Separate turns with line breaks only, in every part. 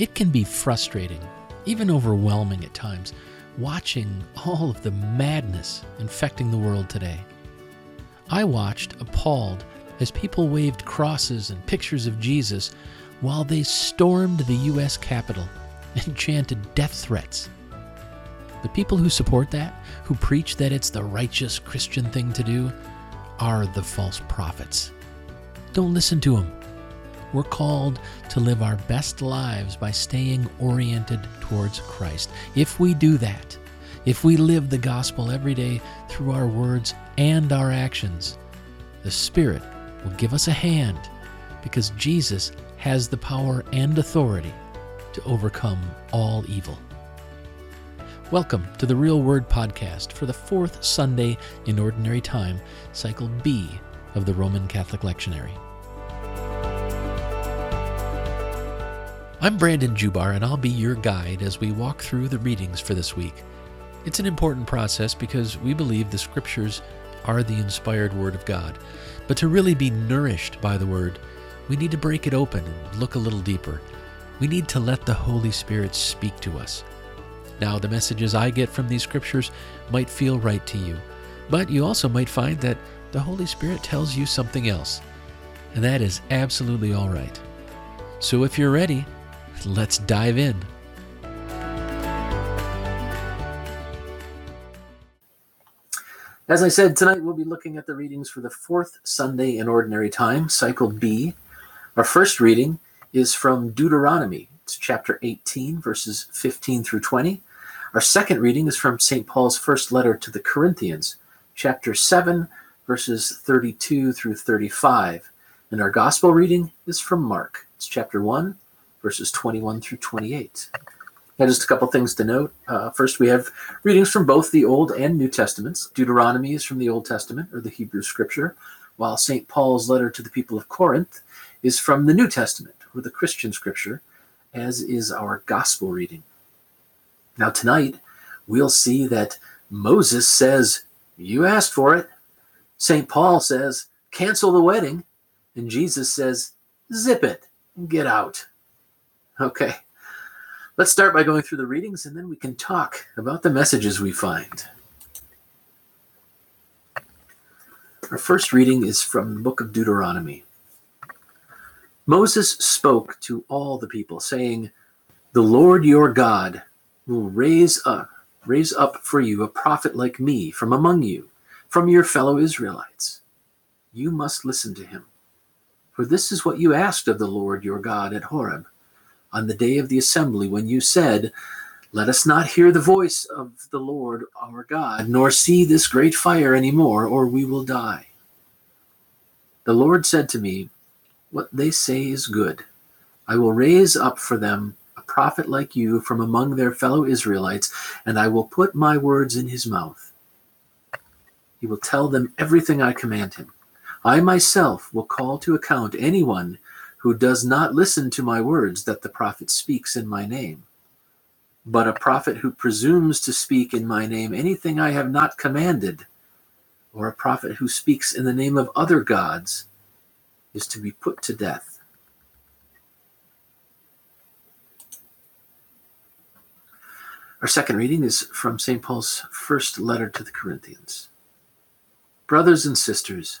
It can be frustrating, even overwhelming at times, watching all of the madness infecting the world today. I watched appalled as people waved crosses and pictures of Jesus while they stormed the U.S. Capitol and chanted death threats. The people who support that, who preach that it's the righteous Christian thing to do, are the false prophets. Don't listen to them. We're called to live our best lives by staying oriented towards Christ. If we do that, if we live the gospel every day through our words and our actions, the Spirit will give us a hand because Jesus has the power and authority to overcome all evil. Welcome to the Real Word Podcast for the fourth Sunday in Ordinary Time, Cycle B of the Roman Catholic Lectionary. I'm Brandon Jubar, and I'll be your guide as we walk through the readings for this week. It's an important process because we believe the Scriptures are the inspired Word of God. But to really be nourished by the Word, we need to break it open and look a little deeper. We need to let the Holy Spirit speak to us. Now, the messages I get from these Scriptures might feel right to you, but you also might find that the Holy Spirit tells you something else. And that is absolutely all right. So if you're ready, Let's dive in.
As I said, tonight we'll be looking at the readings for the fourth Sunday in Ordinary Time, Cycle B. Our first reading is from Deuteronomy. It's chapter 18, verses 15 through 20. Our second reading is from St. Paul's first letter to the Corinthians, chapter 7, verses 32 through 35. And our gospel reading is from Mark. It's chapter 1, verses 21 through 28. Now, just a couple things to note. Uh, first, we have readings from both the Old and New Testaments. Deuteronomy is from the Old Testament, or the Hebrew Scripture, while St. Paul's letter to the people of Corinth is from the New Testament, or the Christian Scripture, as is our Gospel reading. Now, tonight, we'll see that Moses says, You asked for it. St. Paul says, Cancel the wedding. And Jesus says, Zip it and get out. Okay. Let's start by going through the readings and then we can talk about the messages we find. Our first reading is from the book of Deuteronomy. Moses spoke to all the people, saying, The Lord your God will raise up, raise up for you a prophet like me from among you, from your fellow Israelites. You must listen to him. For this is what you asked of the Lord your God at Horeb on the day of the assembly when you said, Let us not hear the voice of the Lord our God, nor see this great fire any more, or we will die. The Lord said to me, What they say is good. I will raise up for them a prophet like you from among their fellow Israelites, and I will put my words in his mouth. He will tell them everything I command him. I myself will call to account anyone who does not listen to my words that the prophet speaks in my name. But a prophet who presumes to speak in my name anything I have not commanded, or a prophet who speaks in the name of other gods, is to be put to death. Our second reading is from St. Paul's first letter to the Corinthians. Brothers and sisters,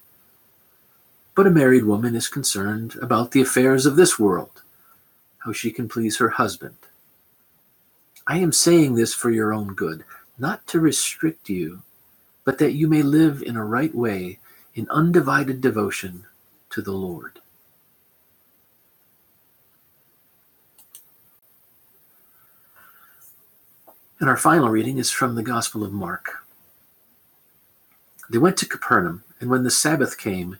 But a married woman is concerned about the affairs of this world, how she can please her husband. I am saying this for your own good, not to restrict you, but that you may live in a right way in undivided devotion to the Lord. And our final reading is from the Gospel of Mark. They went to Capernaum, and when the Sabbath came,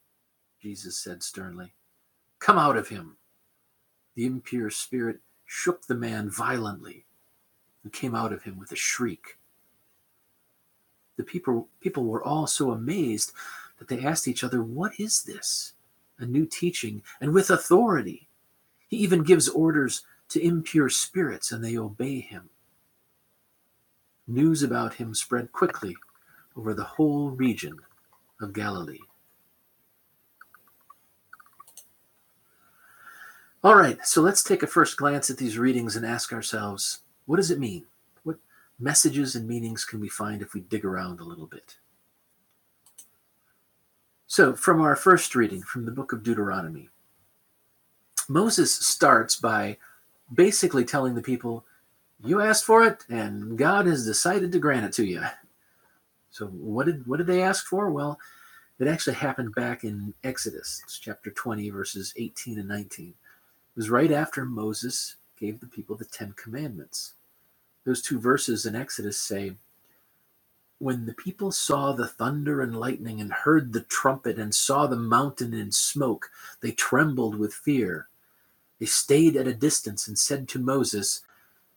Jesus said sternly. Come out of him. The impure spirit shook the man violently and came out of him with a shriek. The people, people were all so amazed that they asked each other, What is this? A new teaching and with authority. He even gives orders to impure spirits and they obey him. News about him spread quickly over the whole region of Galilee. All right, so let's take a first glance at these readings and ask ourselves what does it mean? What messages and meanings can we find if we dig around a little bit? So, from our first reading from the book of Deuteronomy, Moses starts by basically telling the people, You asked for it, and God has decided to grant it to you. So, what did, what did they ask for? Well, it actually happened back in Exodus, chapter 20, verses 18 and 19 was right after Moses gave the people the Ten Commandments. Those two verses in Exodus say, When the people saw the thunder and lightning and heard the trumpet and saw the mountain in smoke, they trembled with fear. They stayed at a distance and said to Moses,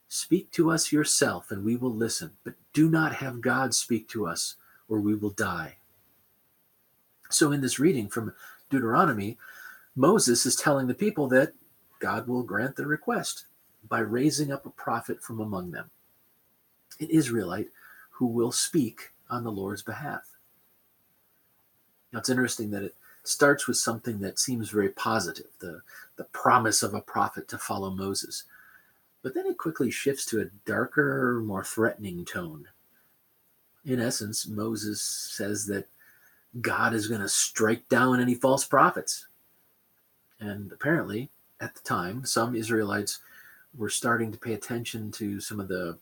Speak to us yourself, and we will listen, but do not have God speak to us, or we will die. So, in this reading from Deuteronomy, Moses is telling the people that God will grant their request by raising up a prophet from among them, an Israelite who will speak on the Lord's behalf. Now, it's interesting that it starts with something that seems very positive the, the promise of a prophet to follow Moses. But then it quickly shifts to a darker, more threatening tone. In essence, Moses says that God is going to strike down any false prophets. And apparently, at the time, some Israelites were starting to pay attention to some of the,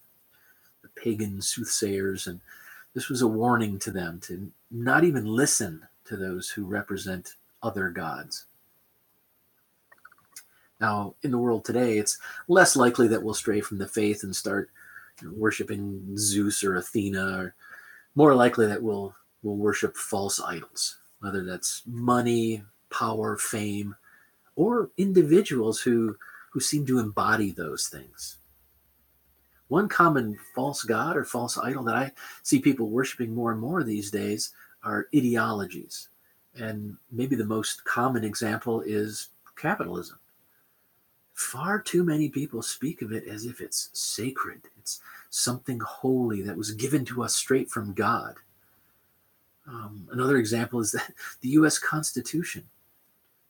the pagan soothsayers, and this was a warning to them to not even listen to those who represent other gods. Now, in the world today, it's less likely that we'll stray from the faith and start you know, worshiping Zeus or Athena, or more likely that we'll we'll worship false idols, whether that's money, power, fame, or individuals who, who seem to embody those things. One common false god or false idol that I see people worshiping more and more these days are ideologies. And maybe the most common example is capitalism. Far too many people speak of it as if it's sacred, it's something holy that was given to us straight from God. Um, another example is that the US Constitution.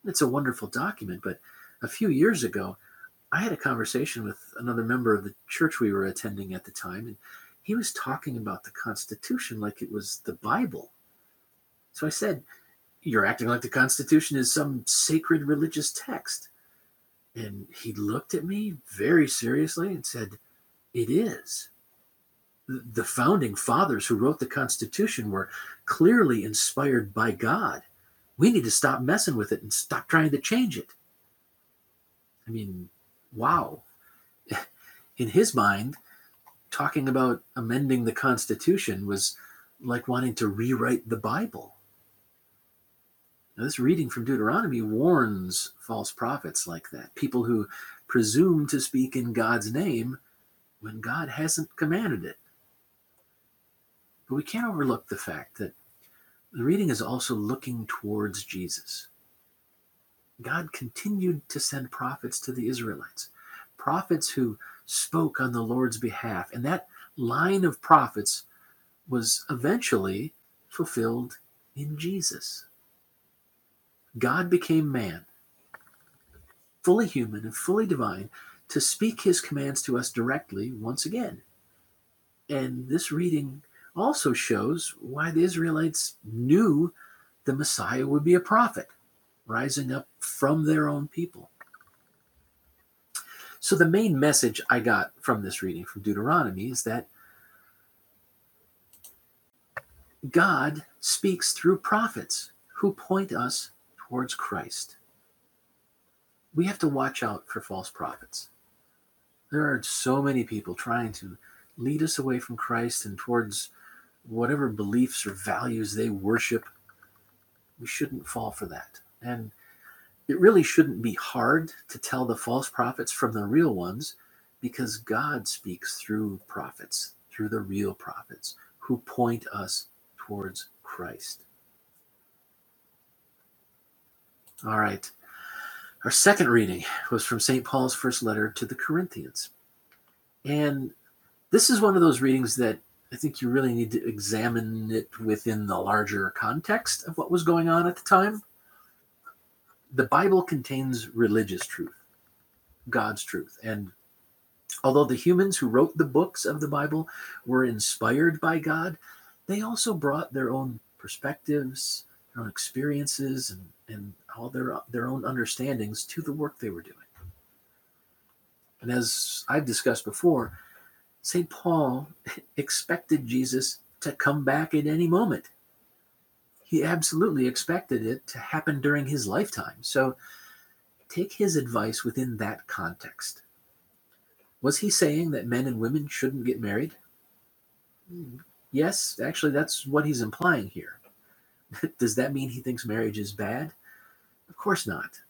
It's a wonderful document, but a few years ago, I had a conversation with another member of the church we were attending at the time, and he was talking about the Constitution like it was the Bible. So I said, You're acting like the Constitution is some sacred religious text. And he looked at me very seriously and said, It is. The founding fathers who wrote the Constitution were clearly inspired by God. We need to stop messing with it and stop trying to change it. I mean, wow. In his mind, talking about amending the Constitution was like wanting to rewrite the Bible. Now, this reading from Deuteronomy warns false prophets like that, people who presume to speak in God's name when God hasn't commanded it. But we can't overlook the fact that the reading is also looking towards Jesus. God continued to send prophets to the Israelites, prophets who spoke on the Lord's behalf. And that line of prophets was eventually fulfilled in Jesus. God became man, fully human and fully divine, to speak his commands to us directly once again. And this reading also shows why the Israelites knew the Messiah would be a prophet, rising up from their own people. So, the main message I got from this reading from Deuteronomy is that God speaks through prophets who point us towards Christ. We have to watch out for false prophets. There are so many people trying to lead us away from Christ and towards whatever beliefs or values they worship. We shouldn't fall for that. And it really shouldn't be hard to tell the false prophets from the real ones because God speaks through prophets, through the real prophets who point us towards Christ. All right. Our second reading was from St. Paul's first letter to the Corinthians. And this is one of those readings that I think you really need to examine it within the larger context of what was going on at the time. The Bible contains religious truth, God's truth. And although the humans who wrote the books of the Bible were inspired by God, they also brought their own perspectives, their own experiences, and, and all their, their own understandings to the work they were doing. And as I've discussed before, St. Paul expected Jesus to come back at any moment. He absolutely expected it to happen during his lifetime. So take his advice within that context. Was he saying that men and women shouldn't get married? Yes, actually, that's what he's implying here. Does that mean he thinks marriage is bad? Of course not.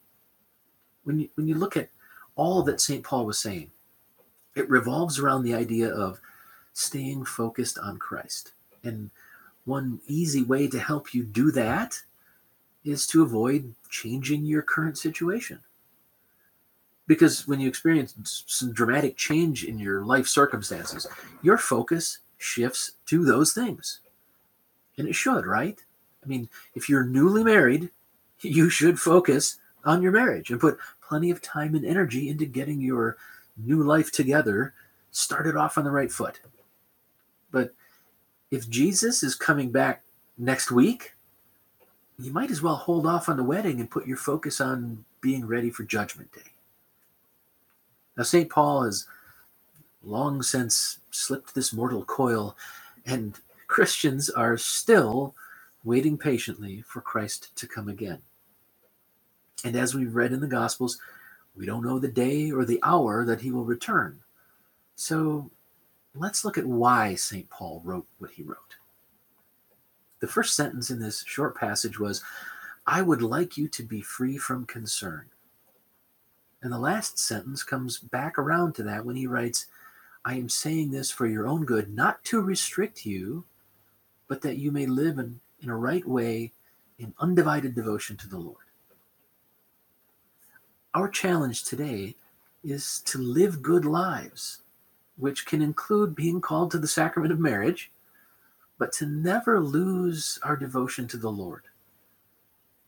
When you, when you look at all that St. Paul was saying, it revolves around the idea of staying focused on Christ. And one easy way to help you do that is to avoid changing your current situation. Because when you experience some dramatic change in your life circumstances, your focus shifts to those things. And it should, right? I mean, if you're newly married, you should focus on your marriage and put plenty of time and energy into getting your new life together started off on the right foot. But if Jesus is coming back next week, you might as well hold off on the wedding and put your focus on being ready for Judgment Day. Now, St. Paul has long since slipped this mortal coil, and Christians are still waiting patiently for Christ to come again. And as we've read in the Gospels, we don't know the day or the hour that he will return. So let's look at why St. Paul wrote what he wrote. The first sentence in this short passage was, I would like you to be free from concern. And the last sentence comes back around to that when he writes, I am saying this for your own good, not to restrict you, but that you may live in, in a right way in undivided devotion to the Lord. Our challenge today is to live good lives, which can include being called to the sacrament of marriage, but to never lose our devotion to the Lord.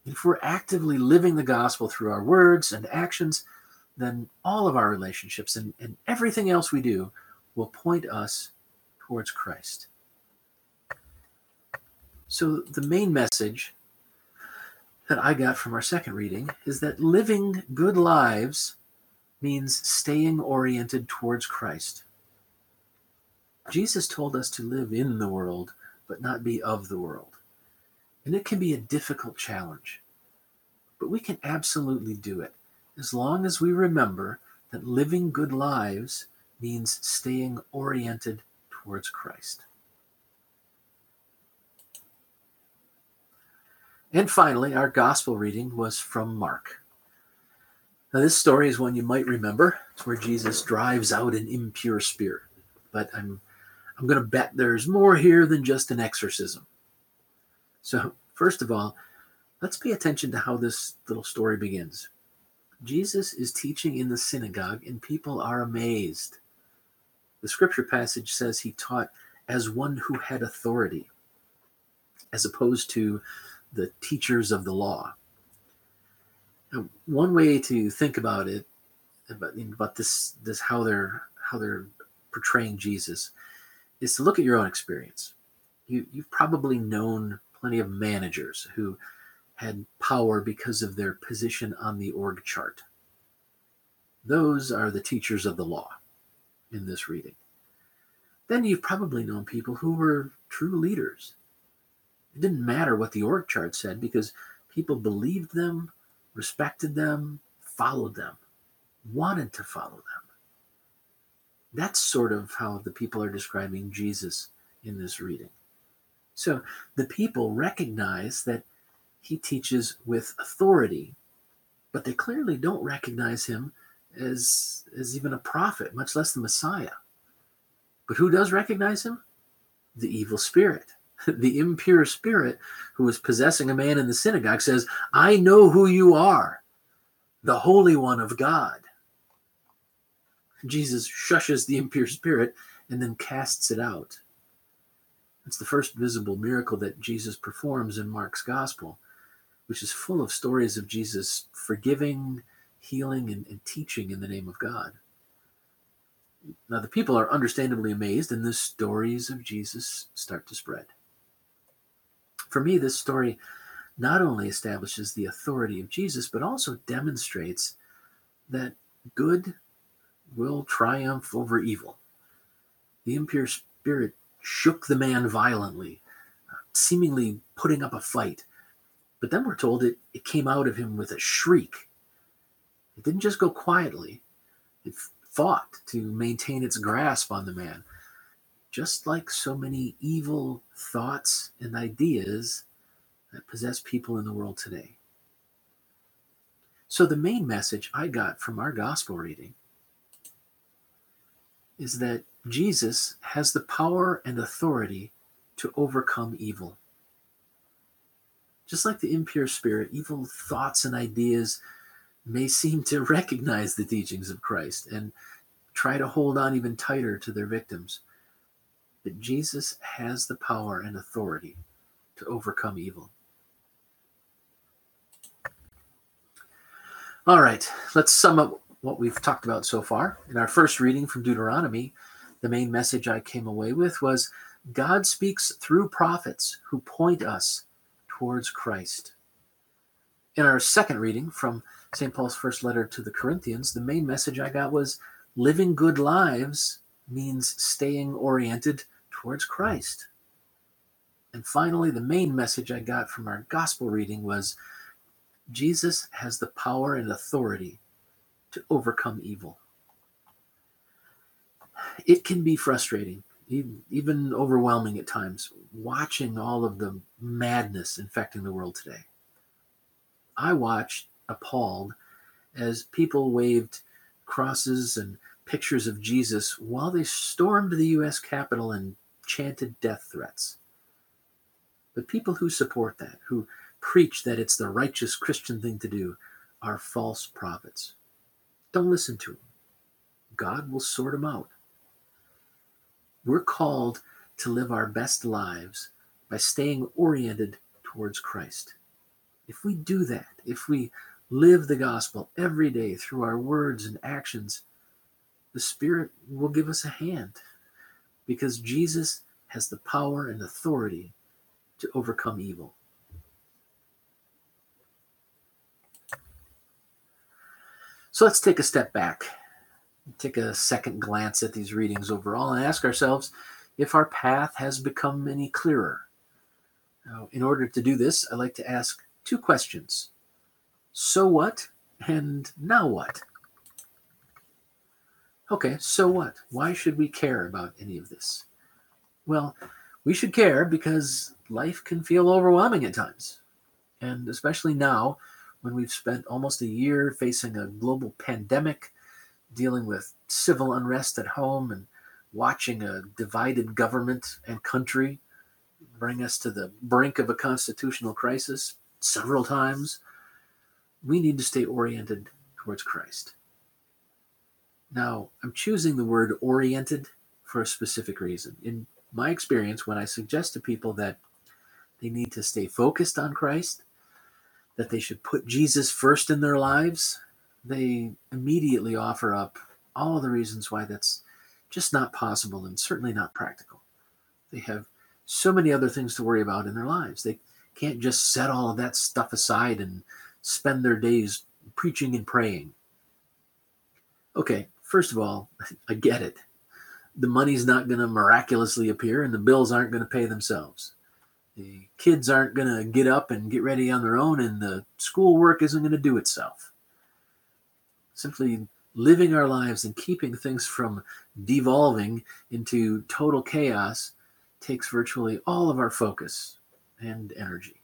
If we're actively living the gospel through our words and actions, then all of our relationships and, and everything else we do will point us towards Christ. So, the main message that I got from our second reading is that living good lives means staying oriented towards Christ. Jesus told us to live in the world, but not be of the world. And it can be a difficult challenge, but we can absolutely do it as long as we remember that living good lives means staying oriented towards Christ. And finally, our gospel reading was from Mark. Now, this story is one you might remember. It's where Jesus drives out an impure spirit. But I'm, I'm going to bet there's more here than just an exorcism. So, first of all, let's pay attention to how this little story begins. Jesus is teaching in the synagogue, and people are amazed. The scripture passage says he taught as one who had authority, as opposed to the teachers of the law. One way to think about it, about, about this, this how they're how they're portraying Jesus, is to look at your own experience. You you've probably known plenty of managers who had power because of their position on the org chart. Those are the teachers of the law in this reading. Then you've probably known people who were true leaders. It didn't matter what the org chart said because people believed them, respected them, followed them, wanted to follow them. That's sort of how the people are describing Jesus in this reading. So the people recognize that he teaches with authority, but they clearly don't recognize him as, as even a prophet, much less the Messiah. But who does recognize him? The evil spirit. The impure spirit who was possessing a man in the synagogue says, I know who you are, the Holy One of God. Jesus shushes the impure spirit and then casts it out. It's the first visible miracle that Jesus performs in Mark's gospel, which is full of stories of Jesus forgiving, healing, and, and teaching in the name of God. Now, the people are understandably amazed, and the stories of Jesus start to spread. For me, this story not only establishes the authority of Jesus, but also demonstrates that good will triumph over evil. The impure spirit shook the man violently, seemingly putting up a fight. But then we're told it, it came out of him with a shriek. It didn't just go quietly, it fought to maintain its grasp on the man. Just like so many evil thoughts and ideas that possess people in the world today. So, the main message I got from our gospel reading is that Jesus has the power and authority to overcome evil. Just like the impure spirit, evil thoughts and ideas may seem to recognize the teachings of Christ and try to hold on even tighter to their victims. But Jesus has the power and authority to overcome evil. All right, let's sum up what we've talked about so far. In our first reading from Deuteronomy, the main message I came away with was God speaks through prophets who point us towards Christ. In our second reading from St. Paul's first letter to the Corinthians, the main message I got was living good lives means staying oriented towards Christ. And finally, the main message I got from our gospel reading was Jesus has the power and authority to overcome evil. It can be frustrating, even overwhelming at times, watching all of the madness infecting the world today. I watched appalled as people waved crosses and pictures of Jesus while they stormed the U.S. Capitol and chanted death threats. But people who support that, who preach that it's the righteous Christian thing to do, are false prophets. Don't listen to them. God will sort them out. We're called to live our best lives by staying oriented towards Christ. If we do that, if we live the gospel every day through our words and actions, the Spirit will give us a hand because Jesus has the power and authority to overcome evil. So let's take a step back, take a second glance at these readings overall, and ask ourselves if our path has become any clearer. Now, in order to do this, I like to ask two questions So what? And now what? Okay, so what? Why should we care about any of this? Well, we should care because life can feel overwhelming at times. And especially now, when we've spent almost a year facing a global pandemic, dealing with civil unrest at home, and watching a divided government and country bring us to the brink of a constitutional crisis several times, we need to stay oriented towards Christ. Now, I'm choosing the word oriented for a specific reason. In my experience, when I suggest to people that they need to stay focused on Christ, that they should put Jesus first in their lives, they immediately offer up all the reasons why that's just not possible and certainly not practical. They have so many other things to worry about in their lives. They can't just set all of that stuff aside and spend their days preaching and praying. Okay, first of all, I get it. The money's not going to miraculously appear and the bills aren't going to pay themselves. The kids aren't going to get up and get ready on their own and the schoolwork isn't going to do itself. Simply living our lives and keeping things from devolving into total chaos takes virtually all of our focus and energy.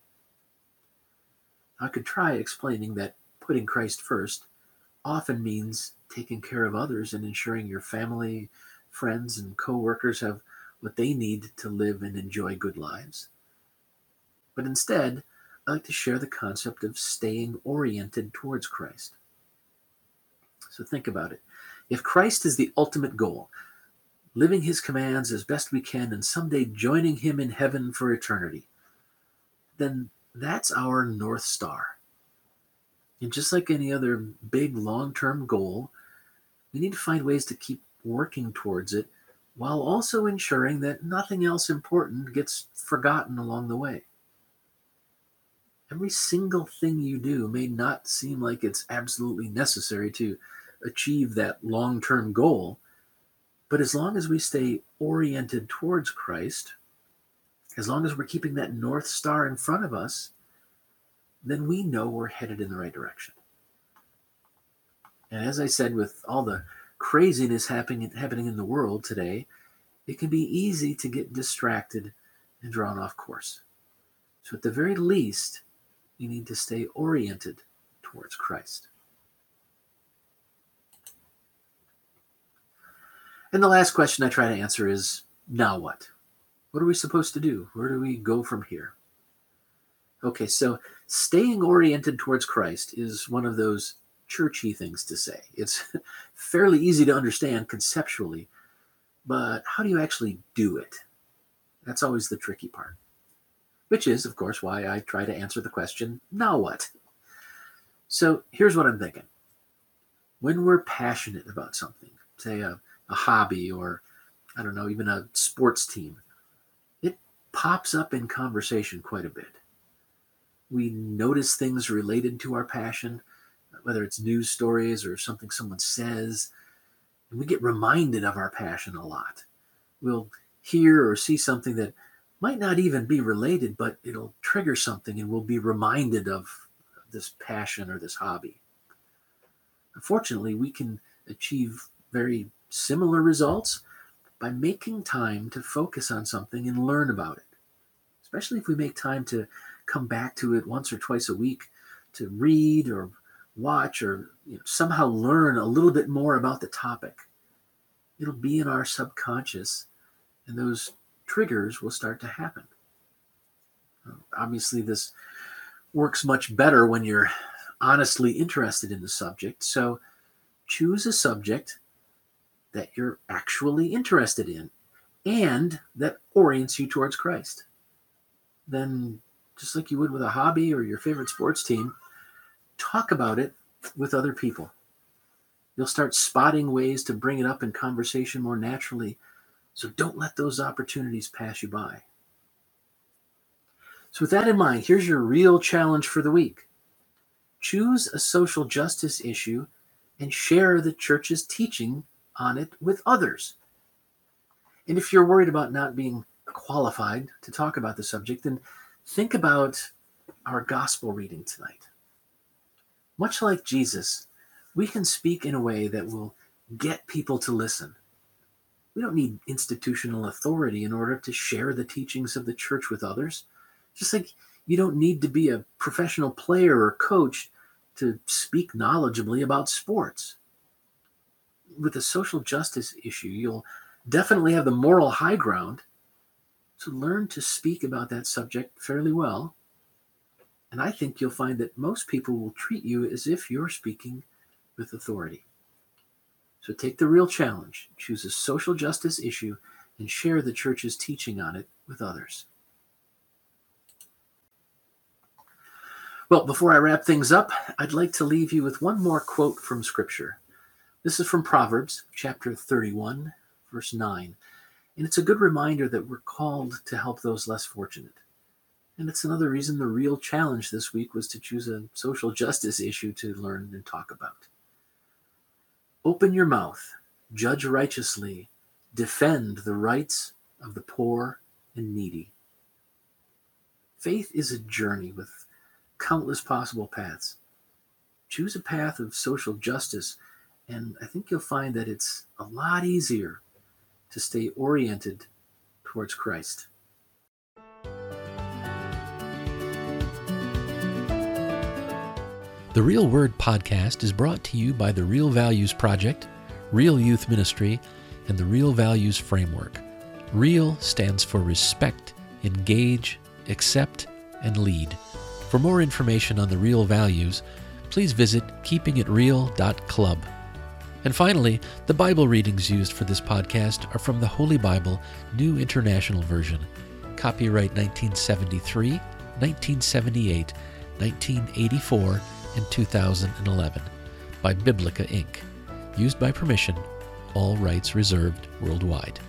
I could try explaining that putting Christ first often means taking care of others and ensuring your family, friends, and coworkers have what they need to live and enjoy good lives. But instead, I like to share the concept of staying oriented towards Christ. So think about it. If Christ is the ultimate goal, living his commands as best we can and someday joining him in heaven for eternity, then that's our North Star. And just like any other big long term goal, we need to find ways to keep working towards it while also ensuring that nothing else important gets forgotten along the way. Every single thing you do may not seem like it's absolutely necessary to achieve that long term goal. But as long as we stay oriented towards Christ, as long as we're keeping that North Star in front of us, then we know we're headed in the right direction. And as I said, with all the craziness happening, happening in the world today, it can be easy to get distracted and drawn off course. So, at the very least, you need to stay oriented towards Christ. And the last question I try to answer is now what? What are we supposed to do? Where do we go from here? Okay, so staying oriented towards Christ is one of those churchy things to say. It's fairly easy to understand conceptually, but how do you actually do it? That's always the tricky part. Which is, of course, why I try to answer the question now what? So here's what I'm thinking. When we're passionate about something, say a a hobby or I don't know, even a sports team, it pops up in conversation quite a bit. We notice things related to our passion, whether it's news stories or something someone says, and we get reminded of our passion a lot. We'll hear or see something that might not even be related, but it'll trigger something and we'll be reminded of this passion or this hobby. Unfortunately, we can achieve very similar results by making time to focus on something and learn about it. Especially if we make time to come back to it once or twice a week to read or watch or you know, somehow learn a little bit more about the topic. It'll be in our subconscious, and those triggers will start to happen. Um, obviously, this works much better when you're honestly interested in the subject. So choose a subject that you're actually interested in and that orients you towards Christ. Then, just like you would with a hobby or your favorite sports team, talk about it with other people. You'll start spotting ways to bring it up in conversation more naturally. So don't let those opportunities pass you by. So, with that in mind, here's your real challenge for the week choose a social justice issue and share the church's teaching on it with others. And if you're worried about not being qualified to talk about the subject, then think about our gospel reading tonight. Much like Jesus, we can speak in a way that will get people to listen. We don't need institutional authority in order to share the teachings of the church with others. Just like you don't need to be a professional player or coach to speak knowledgeably about sports with the social justice issue, you'll definitely have the moral high ground. So learn to speak about that subject fairly well. And I think you'll find that most people will treat you as if you're speaking with authority. So take the real challenge, choose a social justice issue, and share the church's teaching on it with others. Well, before I wrap things up, I'd like to leave you with one more quote from Scripture. This is from Proverbs chapter 31, verse 9. And it's a good reminder that we're called to help those less fortunate. And it's another reason the real challenge this week was to choose a social justice issue to learn and talk about. Open your mouth, judge righteously, defend the rights of the poor and needy. Faith is a journey with countless possible paths. Choose a path of social justice, and I think you'll find that it's a lot easier to stay oriented towards Christ.
The Real Word podcast is brought to you by the Real Values Project, Real Youth Ministry, and the Real Values Framework. REAL stands for respect, engage, accept, and lead. For more information on the Real Values, please visit keepingitreal.club. And finally, the Bible readings used for this podcast are from the Holy Bible, New International Version. Copyright 1973, 1978, 1984, and 2011 by Biblica Inc. Used by permission, all rights reserved worldwide.